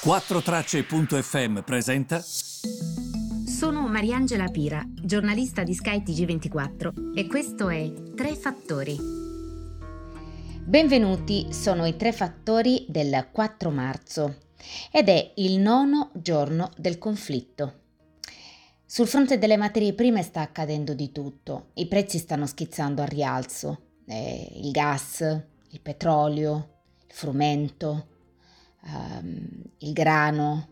4Tracce.fm presenta. Sono Mariangela Pira, giornalista di skytg 24 e questo è Tre Fattori. Benvenuti, sono i tre fattori del 4 marzo ed è il nono giorno del conflitto. Sul fronte delle materie prime sta accadendo di tutto, i prezzi stanno schizzando al rialzo, eh, il gas, il petrolio, il frumento, um, il grano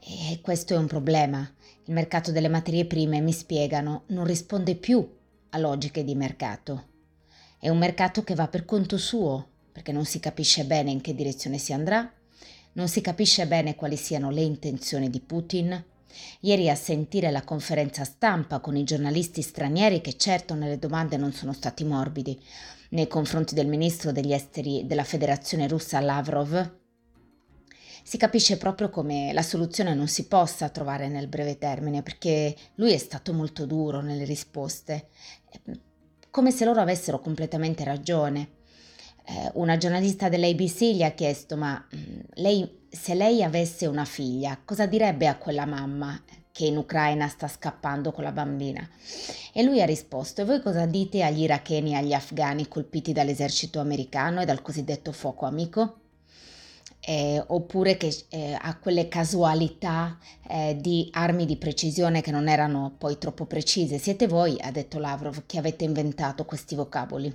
e questo è un problema. Il mercato delle materie prime, mi spiegano, non risponde più a logiche di mercato. È un mercato che va per conto suo, perché non si capisce bene in che direzione si andrà, non si capisce bene quali siano le intenzioni di Putin. Ieri a sentire la conferenza stampa con i giornalisti stranieri che certo nelle domande non sono stati morbidi nei confronti del ministro degli esteri della Federazione russa Lavrov, si capisce proprio come la soluzione non si possa trovare nel breve termine, perché lui è stato molto duro nelle risposte, come se loro avessero completamente ragione. Eh, una giornalista dell'ABC gli ha chiesto, ma mm, lei, se lei avesse una figlia, cosa direbbe a quella mamma che in Ucraina sta scappando con la bambina? E lui ha risposto, e voi cosa dite agli iracheni e agli afghani colpiti dall'esercito americano e dal cosiddetto fuoco amico? Eh, oppure che, eh, a quelle casualità eh, di armi di precisione che non erano poi troppo precise. Siete voi, ha detto Lavrov, che avete inventato questi vocaboli.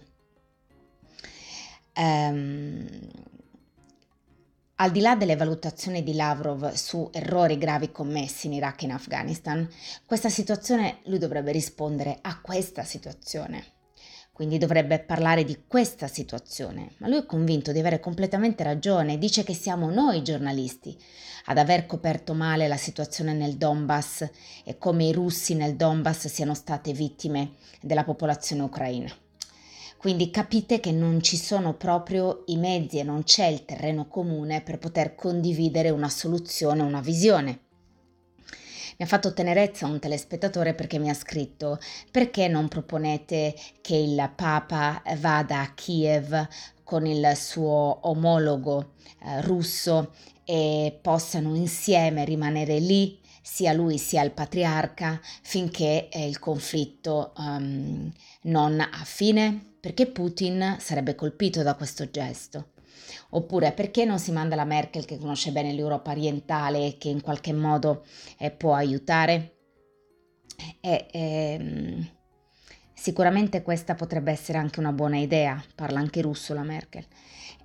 Um, al di là delle valutazioni di Lavrov su errori gravi commessi in Iraq e in Afghanistan, questa situazione lui dovrebbe rispondere a questa situazione quindi dovrebbe parlare di questa situazione, ma lui è convinto di avere completamente ragione, dice che siamo noi giornalisti ad aver coperto male la situazione nel Donbass e come i russi nel Donbass siano state vittime della popolazione ucraina. Quindi capite che non ci sono proprio i mezzi e non c'è il terreno comune per poter condividere una soluzione, una visione. Mi ha fatto tenerezza un telespettatore perché mi ha scritto perché non proponete che il Papa vada a Kiev con il suo omologo eh, russo e possano insieme rimanere lì sia lui sia il patriarca finché eh, il conflitto um, non ha fine perché Putin sarebbe colpito da questo gesto. Oppure perché non si manda la Merkel che conosce bene l'Europa orientale e che in qualche modo eh, può aiutare? E, ehm, sicuramente questa potrebbe essere anche una buona idea, parla anche russo la Merkel,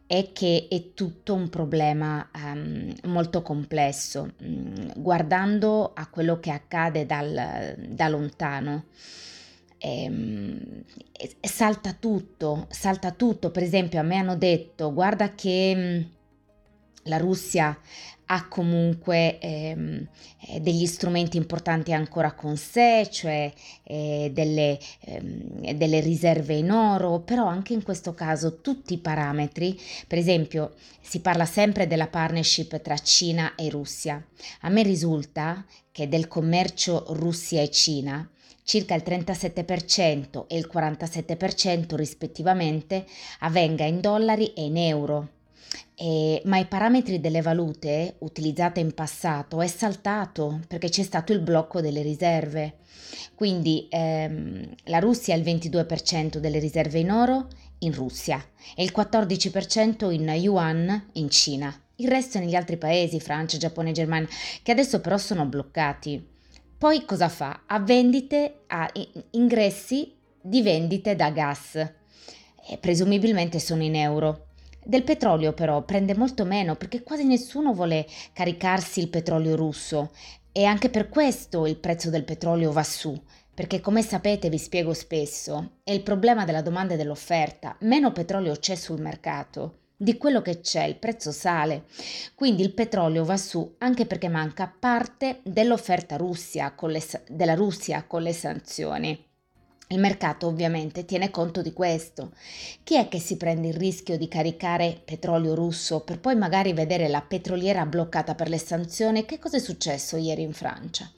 è che è tutto un problema um, molto complesso. Mm, guardando a quello che accade dal, da lontano, ehm, salta tutto, salta tutto. Per esempio, a me hanno detto, guarda che mm, la Russia ha comunque ehm, eh, degli strumenti importanti ancora con sé, cioè eh, delle, ehm, delle, riserve in oro, però anche in questo caso tutti i parametri, per esempio si parla sempre della partnership tra Cina e Russia. A me risulta che del commercio Russia e Cina circa il 37% e il 47% rispettivamente avvenga in dollari e in euro. Eh, ma i parametri delle valute utilizzate in passato è saltato perché c'è stato il blocco delle riserve. Quindi ehm, la Russia ha il 22% delle riserve in oro in Russia e il 14% in yuan in Cina. Il resto negli altri paesi, Francia, Giappone Germania, che adesso però sono bloccati. Poi cosa fa? Ha vendite, ha ingressi di vendite da gas, e presumibilmente sono in euro. Del petrolio però prende molto meno perché quasi nessuno vuole caricarsi il petrolio russo e anche per questo il prezzo del petrolio va su, perché come sapete vi spiego spesso, è il problema della domanda e dell'offerta, meno petrolio c'è sul mercato di quello che c'è, il prezzo sale. Quindi il petrolio va su anche perché manca parte dell'offerta Russia le, della Russia con le sanzioni. Il mercato ovviamente tiene conto di questo. Chi è che si prende il rischio di caricare petrolio russo per poi magari vedere la petroliera bloccata per le sanzioni? Che cosa è successo ieri in Francia?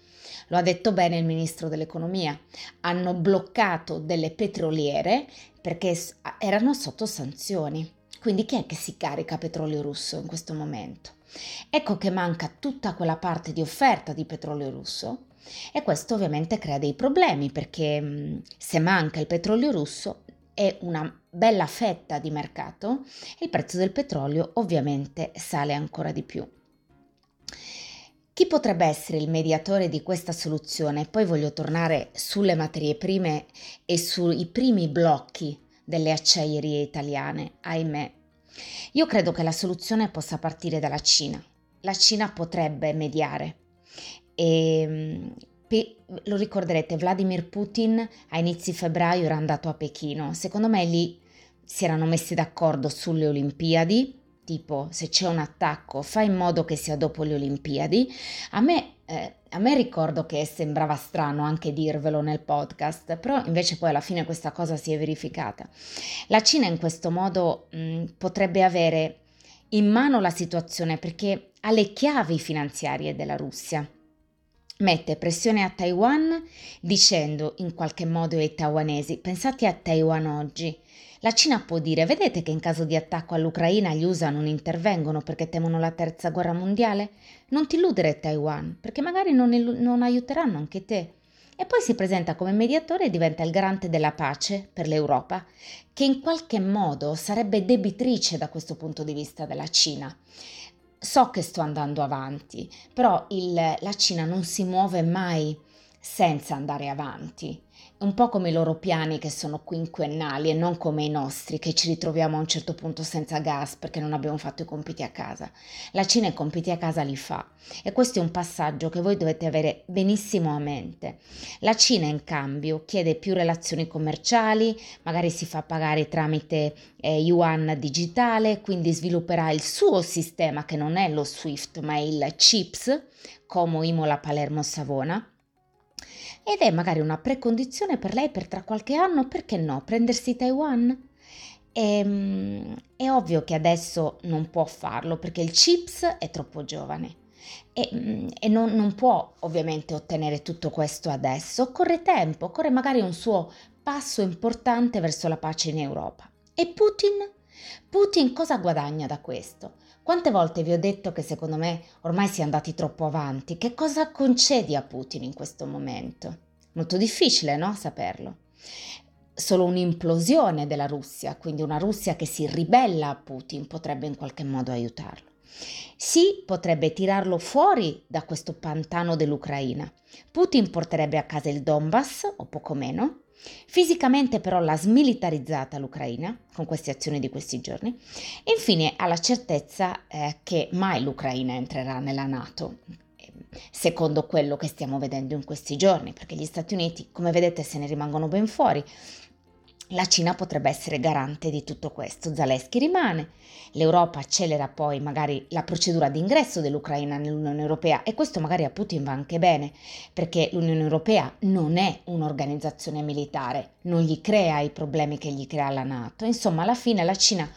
Lo ha detto bene il ministro dell'economia. Hanno bloccato delle petroliere perché erano sotto sanzioni. Quindi chi è che si carica petrolio russo in questo momento? Ecco che manca tutta quella parte di offerta di petrolio russo e questo ovviamente crea dei problemi perché se manca il petrolio russo è una bella fetta di mercato e il prezzo del petrolio ovviamente sale ancora di più. Chi potrebbe essere il mediatore di questa soluzione? Poi voglio tornare sulle materie prime e sui primi blocchi delle acciaierie italiane, ahimè. Io credo che la soluzione possa partire dalla Cina. La Cina potrebbe mediare. E, lo ricorderete, Vladimir Putin a inizi febbraio era andato a Pechino. Secondo me lì si erano messi d'accordo sulle Olimpiadi tipo se c'è un attacco fai in modo che sia dopo le Olimpiadi, a me, eh, a me ricordo che sembrava strano anche dirvelo nel podcast, però invece poi alla fine questa cosa si è verificata. La Cina in questo modo mh, potrebbe avere in mano la situazione perché ha le chiavi finanziarie della Russia mette pressione a Taiwan dicendo in qualche modo ai taiwanesi pensate a Taiwan oggi, la Cina può dire, vedete che in caso di attacco all'Ucraina gli USA non intervengono perché temono la terza guerra mondiale? Non ti illudere Taiwan, perché magari non, non aiuteranno anche te. E poi si presenta come mediatore e diventa il garante della pace per l'Europa, che in qualche modo sarebbe debitrice da questo punto di vista della Cina. So che sto andando avanti, però il, la Cina non si muove mai senza andare avanti un po' come i loro piani che sono quinquennali e non come i nostri che ci ritroviamo a un certo punto senza gas perché non abbiamo fatto i compiti a casa. La Cina i compiti a casa li fa e questo è un passaggio che voi dovete avere benissimo a mente. La Cina in cambio chiede più relazioni commerciali, magari si fa pagare tramite eh, yuan digitale, quindi svilupperà il suo sistema che non è lo SWIFT ma il CHIPS, Como Imola Palermo Savona ed è magari una precondizione per lei per tra qualche anno, perché no, prendersi Taiwan? E, ehm, è ovvio che adesso non può farlo perché il CHIPS è troppo giovane e, mm, e non, non, può ovviamente ottenere tutto questo adesso, occorre tempo, occorre magari un suo passo importante verso la pace in Europa. E Putin? Putin cosa guadagna da questo? Quante volte vi ho detto che secondo me ormai si è andati troppo avanti? Che cosa concedi a Putin in questo momento? Molto difficile, no? Saperlo. Solo un'implosione della Russia, quindi una Russia che si ribella a Putin, potrebbe in qualche modo aiutarlo. Sì, potrebbe tirarlo fuori da questo pantano dell'Ucraina. Putin porterebbe a casa il Donbass, o poco meno, Fisicamente però l'ha smilitarizzata l'Ucraina con queste azioni di questi giorni. E infine ha la certezza eh, che mai l'Ucraina entrerà nella Nato, secondo quello che stiamo vedendo in questi giorni, perché gli Stati Uniti, come vedete, se ne rimangono ben fuori la Cina potrebbe essere garante di tutto questo. Zelensky rimane, l'Europa accelera poi magari la procedura di ingresso dell'Ucraina nell'Unione Europea e questo magari a Putin va anche bene perché l'Unione Europea non è un'organizzazione militare, non gli crea i problemi che gli crea la Nato. Insomma, alla fine la Cina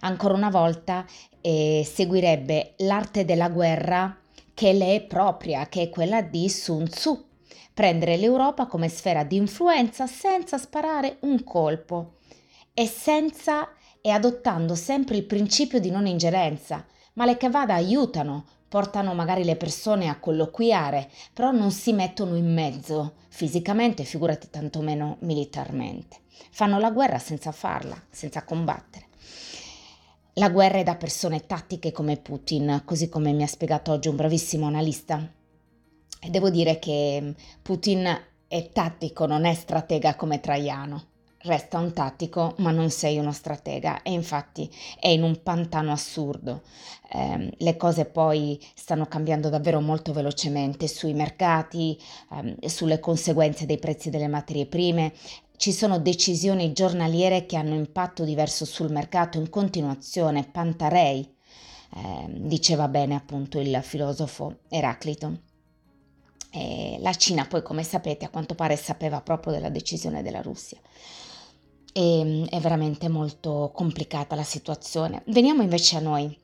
ancora una volta eh, seguirebbe l'arte della guerra che le è propria, che è quella di Sun Tzu prendere l'Europa come sfera di influenza senza sparare un colpo e senza e adottando sempre il principio di non ingerenza. Male che vada aiutano, portano magari le persone a colloquiare, però non si mettono in mezzo fisicamente, figurati tantomeno militarmente. Fanno la guerra senza farla, senza combattere. La guerra è da persone tattiche come Putin, così come mi ha spiegato oggi un bravissimo analista devo dire che Putin è tattico, non è stratega come Traiano. Resta un tattico, ma non sei uno stratega e infatti è in un pantano assurdo. Eh, le cose poi stanno cambiando davvero molto velocemente sui mercati, eh, sulle conseguenze dei prezzi delle materie prime. Ci sono decisioni giornaliere che hanno impatto diverso sul mercato in continuazione. Pantarei, eh, diceva bene appunto il filosofo Eraclito. E la Cina poi, come sapete, a quanto pare sapeva proprio della decisione della Russia. E, mm, è veramente molto complicata la situazione. Veniamo invece a noi,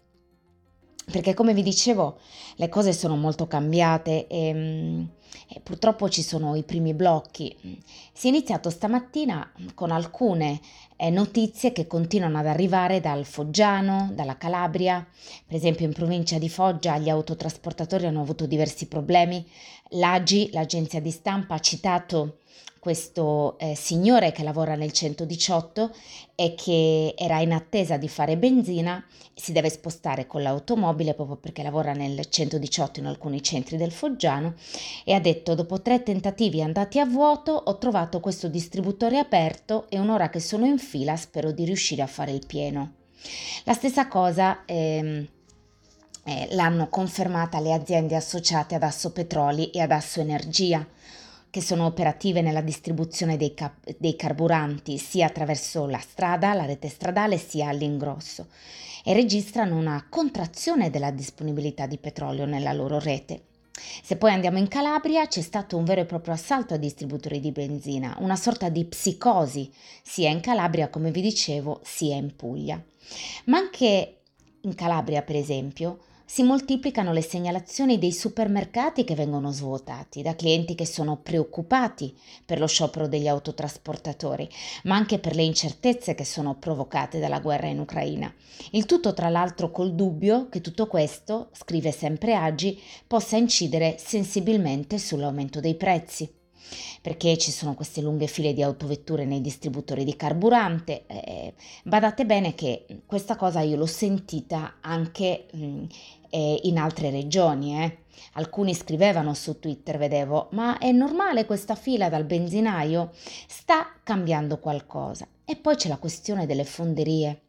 perché come vi dicevo le cose sono molto cambiate e, mm, e, purtroppo ci sono i primi blocchi. Si è iniziato stamattina con alcune eh, notizie che continuano ad arrivare dal Foggiano, dalla Calabria. Per esempio in provincia di Foggia gli autotrasportatori hanno avuto diversi problemi. L'AGI, l'agenzia di stampa, ha citato questo eh, signore che lavora nel 118 e che era in attesa di fare benzina, si deve spostare con l'automobile proprio perché lavora nel 118 in alcuni centri del Foggiano e ha detto dopo tre tentativi andati a vuoto ho trovato questo distributore aperto e un'ora che sono in fila spero di riuscire a fare il pieno. La stessa cosa ehm, eh, l'hanno confermata le aziende associate ad Asso Petroli e ad Asso Energia che sono operative nella distribuzione dei, cap- dei carburanti sia attraverso la strada, la rete stradale, sia all'ingrosso e registrano una contrazione della disponibilità di petrolio nella loro rete. Se poi andiamo in Calabria c'è stato un vero e proprio assalto a distributori di benzina, una sorta di psicosi sia in Calabria, come vi dicevo, sia in Puglia. Ma anche in Calabria, per esempio, si moltiplicano le segnalazioni dei supermercati che vengono svuotati da clienti che sono preoccupati per lo sciopero degli autotrasportatori, ma anche per le incertezze che sono provocate dalla guerra in Ucraina. Il tutto tra l'altro col dubbio che tutto questo, scrive sempre Agi, possa incidere sensibilmente sull'aumento dei prezzi perché ci sono queste lunghe file di autovetture nei distributori di carburante. Eh, badate bene che questa cosa io l'ho sentita anche mh, eh, in altre regioni. Eh. Alcuni scrivevano su Twitter, vedevo, ma è normale questa fila dal benzinaio? Sta cambiando qualcosa. E poi c'è la questione delle fonderie.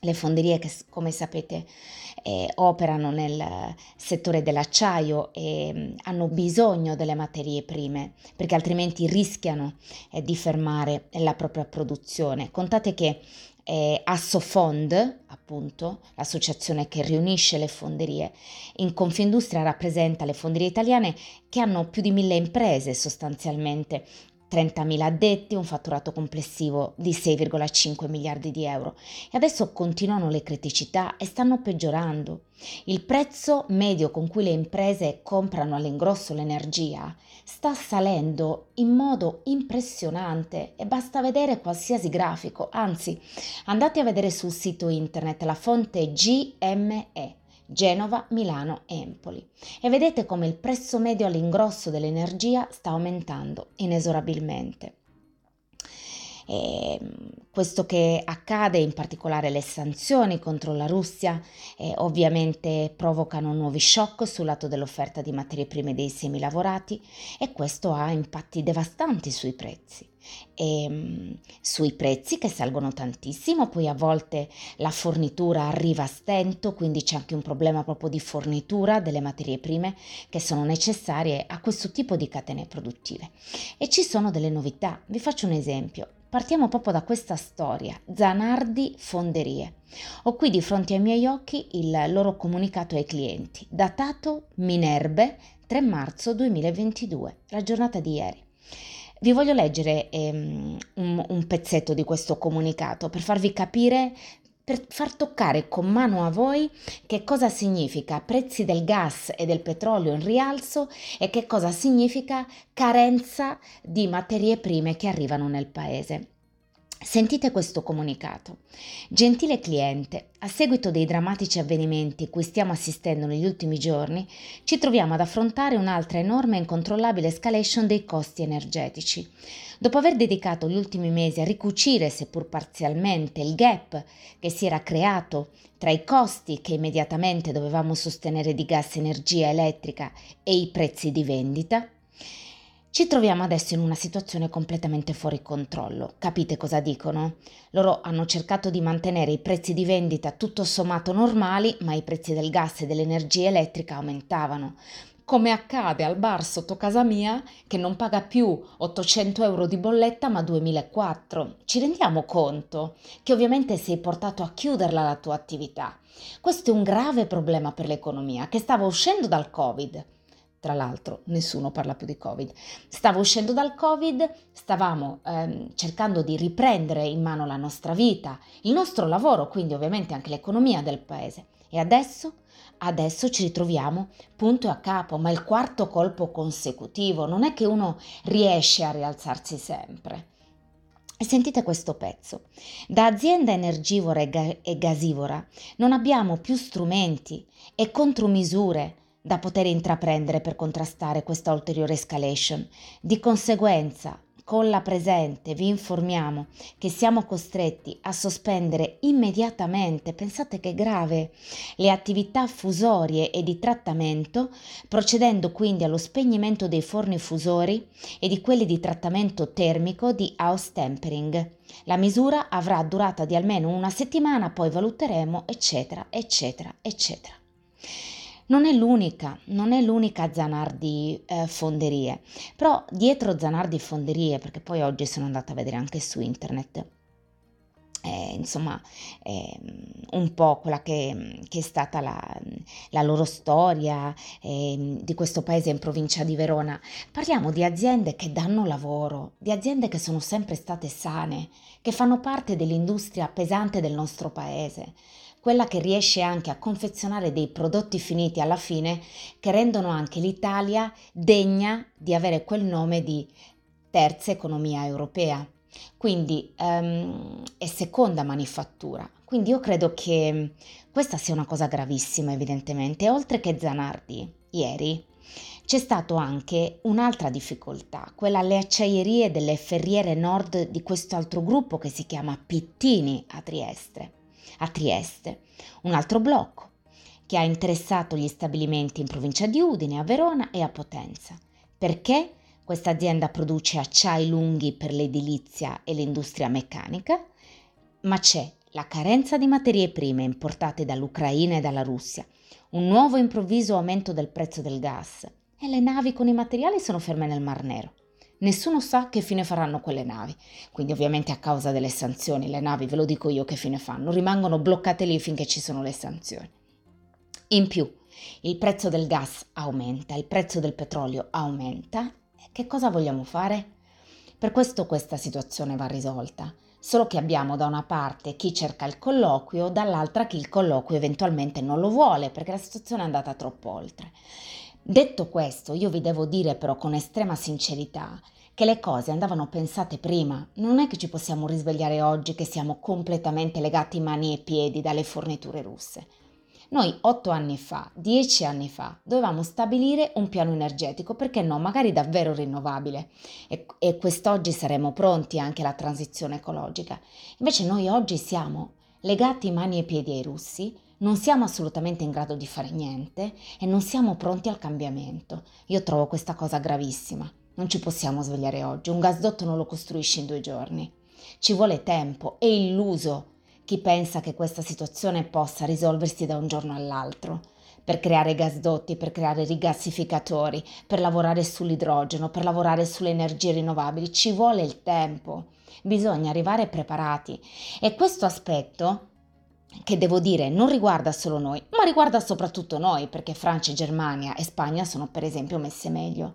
Le fonderie che, come sapete, eh, operano nel settore dell'acciaio e mh, mm, hanno bisogno delle materie prime, perché altrimenti rischiano eh, di fermare la propria produzione. Contate che eh, Assofond, appunto, l'associazione che riunisce le fonderie. In Confindustria rappresenta le fonderie italiane che hanno più di mille imprese sostanzialmente 30.000 addetti, un fatturato complessivo di 6,5 miliardi di euro. E adesso continuano le criticità e stanno peggiorando. Il prezzo medio con cui le imprese comprano all'ingrosso l'energia sta salendo in modo impressionante e basta vedere qualsiasi grafico, anzi andate a vedere sul sito internet la fonte GME Genova, Milano Empoli. E vedete come il prezzo medio all'ingrosso dell'energia sta aumentando inesorabilmente. E questo che accade, in particolare le sanzioni contro la Russia, eh, ovviamente provocano nuovi shock sul lato dell'offerta di materie prime dei semilavorati e questo ha impatti devastanti sui prezzi e, ehm, sui prezzi che salgono tantissimo, poi a volte la fornitura arriva a stento, quindi c'è anche un problema proprio di fornitura delle materie prime che sono necessarie a questo tipo di catene produttive. E ci sono delle novità, vi faccio un esempio. Partiamo proprio da questa storia, Zanardi Fonderie. Ho qui di fronte ai miei occhi il loro comunicato ai clienti, datato Minerbe 3 marzo 2022, la giornata di ieri. Vi voglio leggere ehm, un, un pezzetto di questo comunicato per farvi capire per far toccare con mano a voi che cosa significa prezzi del gas e del petrolio in rialzo e che cosa significa carenza di materie prime che arrivano nel paese. Sentite questo comunicato. Gentile cliente, a seguito dei drammatici avvenimenti cui stiamo assistendo negli ultimi giorni, ci troviamo ad affrontare un'altra enorme e incontrollabile escalation dei costi energetici. Dopo aver dedicato gli ultimi mesi a ricucire, seppur parzialmente, il gap che si era creato tra i costi che immediatamente dovevamo sostenere di gas, energia elettrica e i prezzi di vendita, ci troviamo adesso in una situazione completamente fuori controllo. Capite cosa dicono? Loro hanno cercato di mantenere i prezzi di vendita tutto sommato normali, ma i prezzi del gas e dell'energia elettrica aumentavano. Come accade al bar sotto casa mia che non paga più 800 euro di bolletta ma 2004. Ci rendiamo conto che ovviamente sei portato a chiuderla la tua attività. Questo è un grave problema per l'economia che stava uscendo dal Covid tra l'altro nessuno parla più di Covid. Stavo uscendo dal Covid, stavamo ehm, cercando di riprendere in mano la nostra vita, il nostro lavoro, quindi ovviamente anche l'economia del paese. E adesso? Adesso ci ritroviamo punto a capo, ma il quarto colpo consecutivo non è che uno riesce a rialzarsi sempre. Sentite questo pezzo. Da azienda energivora e, ga- e gasivora non abbiamo più strumenti e contromisure da poter intraprendere per contrastare questa ulteriore escalation. Di conseguenza, con la presente vi informiamo che siamo costretti a sospendere immediatamente, pensate che grave, le attività fusorie e di trattamento, procedendo quindi allo spegnimento dei forni fusori e di quelli di trattamento termico di house tempering. La misura avrà durata di almeno una settimana, poi valuteremo, eccetera, eccetera, eccetera. Non è l'unica, non è l'unica Zanardi eh, Fonderie, però dietro Zanardi Fonderie, perché poi oggi sono andata a vedere anche su internet, eh, insomma, eh, un po' quella che, che è stata la, la loro storia eh, di questo paese in provincia di Verona. Parliamo di aziende che danno lavoro, di aziende che sono sempre state sane, che fanno parte dell'industria pesante del nostro paese quella che riesce anche a confezionare dei prodotti finiti alla fine che rendono anche l'Italia degna di avere quel nome di terza economia europea. Quindi um, è seconda manifattura. Quindi io credo che questa sia una cosa gravissima evidentemente. Oltre che Zanardi, ieri c'è stata anche un'altra difficoltà, quella alle acciaierie delle ferriere nord di questo altro gruppo che si chiama Pittini a Trieste a Trieste, un altro blocco che ha interessato gli stabilimenti in provincia di Udine, a Verona e a Potenza. Perché questa azienda produce acciai lunghi per l'edilizia e l'industria meccanica, ma c'è la carenza di materie prime importate dall'Ucraina e dalla Russia, un nuovo improvviso aumento del prezzo del gas e le navi con i materiali sono ferme nel Mar Nero. Nessuno sa che fine faranno quelle navi, quindi ovviamente a causa delle sanzioni le navi, ve lo dico io che fine fanno, rimangono bloccate lì finché ci sono le sanzioni. In più, il prezzo del gas aumenta, il prezzo del petrolio aumenta. Che cosa vogliamo fare? Per questo questa situazione va risolta. Solo che abbiamo da una parte chi cerca il colloquio, dall'altra chi il colloquio eventualmente non lo vuole perché la situazione è andata troppo oltre. Detto questo, io vi devo dire però con estrema sincerità che le cose andavano pensate prima. Non è che ci possiamo risvegliare oggi che siamo completamente legati mani e piedi dalle forniture russe. Noi otto anni fa, dieci anni fa, dovevamo stabilire un piano energetico, perché no, magari davvero rinnovabile, e, e quest'oggi saremo pronti anche alla transizione ecologica. Invece noi oggi siamo legati mani e piedi ai russi, non siamo assolutamente in grado di fare niente e non siamo pronti al cambiamento. Io trovo questa cosa gravissima. Non ci possiamo svegliare oggi. Un gasdotto non lo costruisci in due giorni. Ci vuole tempo. È illuso chi pensa che questa situazione possa risolversi da un giorno all'altro. Per creare gasdotti, per creare rigassificatori, per lavorare sull'idrogeno, per lavorare sulle energie rinnovabili, ci vuole il tempo. Bisogna arrivare preparati. E questo aspetto che devo dire non riguarda solo noi, ma riguarda soprattutto noi, perché Francia, Germania e Spagna sono per esempio messe meglio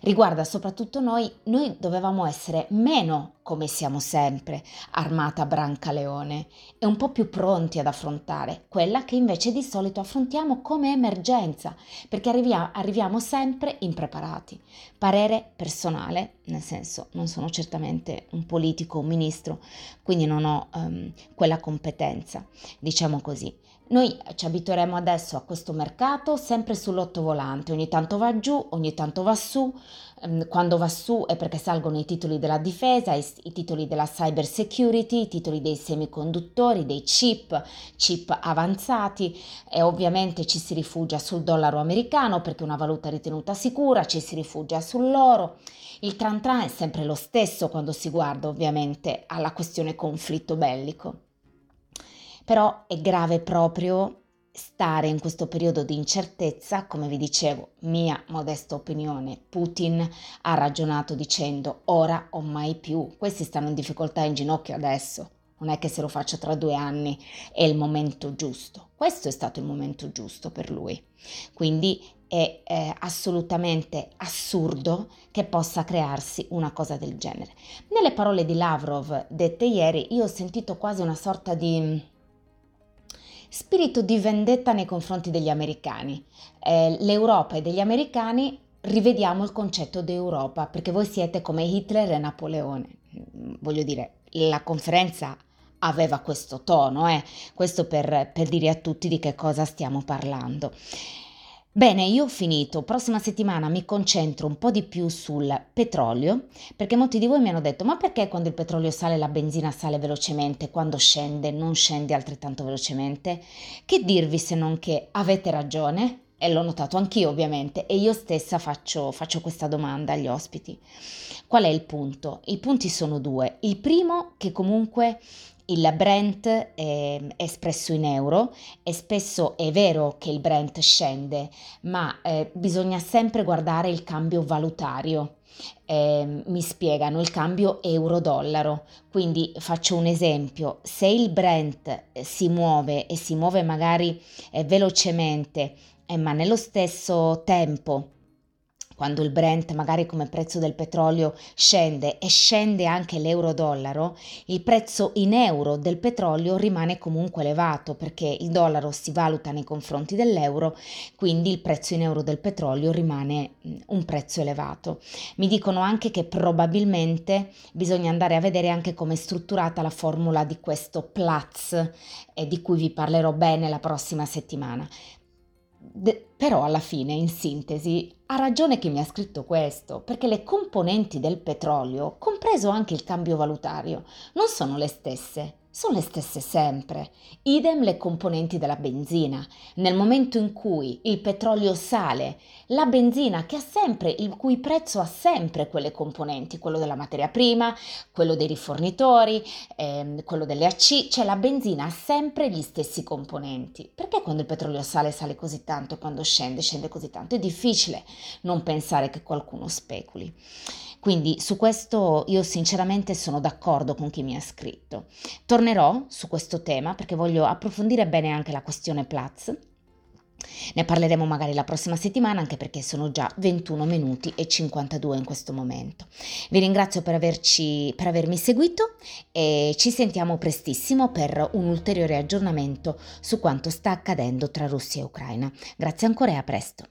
riguarda soprattutto noi, noi dovevamo essere meno, come siamo sempre, armata Brancaleone e un po' più pronti ad affrontare quella che invece di solito affrontiamo come emergenza, perché arriviamo, arriviamo sempre impreparati. Parere personale, nel senso non sono certamente un politico o un ministro, quindi non ho um, quella competenza, diciamo così. Noi ci abitueremo adesso a questo mercato sempre sull'ottovolante, ogni tanto va giù, ogni tanto va su, ehm, quando va su è perché salgono i titoli della difesa, i, i titoli della cyber security, i titoli dei semiconduttori, dei chip, chip avanzati e ovviamente ci si rifugia sul dollaro americano perché è una valuta ritenuta sicura, ci si rifugia sull'oro. Il tran tran è sempre lo stesso quando si guarda ovviamente alla questione conflitto bellico. Però è grave proprio stare in questo periodo di incertezza, come vi dicevo, mia modesta opinione, Putin ha ragionato dicendo ora o mai più, questi stanno in difficoltà in ginocchio adesso, non è che se lo faccio tra due anni è il momento giusto, questo è stato il momento giusto per lui, quindi è eh, assolutamente assurdo che possa crearsi una cosa del genere. Nelle parole di Lavrov dette ieri io ho sentito quasi una sorta di spirito di vendetta nei confronti degli americani. Eh, L'Europa e degli americani rivediamo il concetto di Europa, perché voi siete come Hitler e Napoleone. voglio dire, la conferenza aveva questo tono, eh? questo per, per dire a tutti di che cosa stiamo parlando. Bene, io ho finito. Prossima settimana mi concentro un po' di più sul petrolio, perché molti di voi mi hanno detto: ma perché quando il petrolio sale la benzina sale velocemente, quando scende non scende altrettanto velocemente? Che dirvi se non che avete ragione? E l'ho notato anch'io ovviamente, e io stessa faccio, faccio questa domanda agli ospiti. Qual è il punto? I punti sono due. Il primo che comunque il Brent è espresso in euro e spesso è vero che il Brent scende, ma eh, bisogna sempre guardare il cambio valutario. Eh, mi spiegano il cambio euro-dollaro. Quindi faccio un esempio: se il Brent si muove e si muove magari eh, velocemente, eh, ma nello stesso tempo quando il Brent magari come prezzo del petrolio scende e scende anche l'euro-dollaro, il prezzo in euro del petrolio rimane comunque elevato perché il dollaro si valuta nei confronti dell'euro, quindi il prezzo in euro del petrolio rimane mm, un prezzo elevato. Mi dicono anche che probabilmente bisogna andare a vedere anche come è strutturata la formula di questo Platz eh, di cui vi parlerò bene la prossima settimana. De- però alla fine, in sintesi, ha ragione chi mi ha scritto questo, perché le componenti del petrolio, compreso anche il cambio valutario, non sono le stesse sono le stesse sempre. Idem le componenti della benzina. Nel momento in cui il petrolio sale, la benzina che ha sempre, il cui prezzo ha sempre quelle componenti, quello della materia prima, quello dei rifornitori, ehm, quello delle AC, cioè la benzina ha sempre gli stessi componenti. Perché quando il petrolio sale sale così tanto quando scende scende così tanto? È difficile non pensare che qualcuno speculi. Quindi su questo io sinceramente sono d'accordo con chi mi ha scritto. Tornerò su questo tema perché voglio approfondire bene anche la questione Platz. Ne parleremo magari la prossima settimana anche perché sono già 21 minuti e 52 in questo momento. Vi ringrazio per, averci, per avermi seguito e ci sentiamo prestissimo per un ulteriore aggiornamento su quanto sta accadendo tra Russia e Ucraina. Grazie ancora e a presto.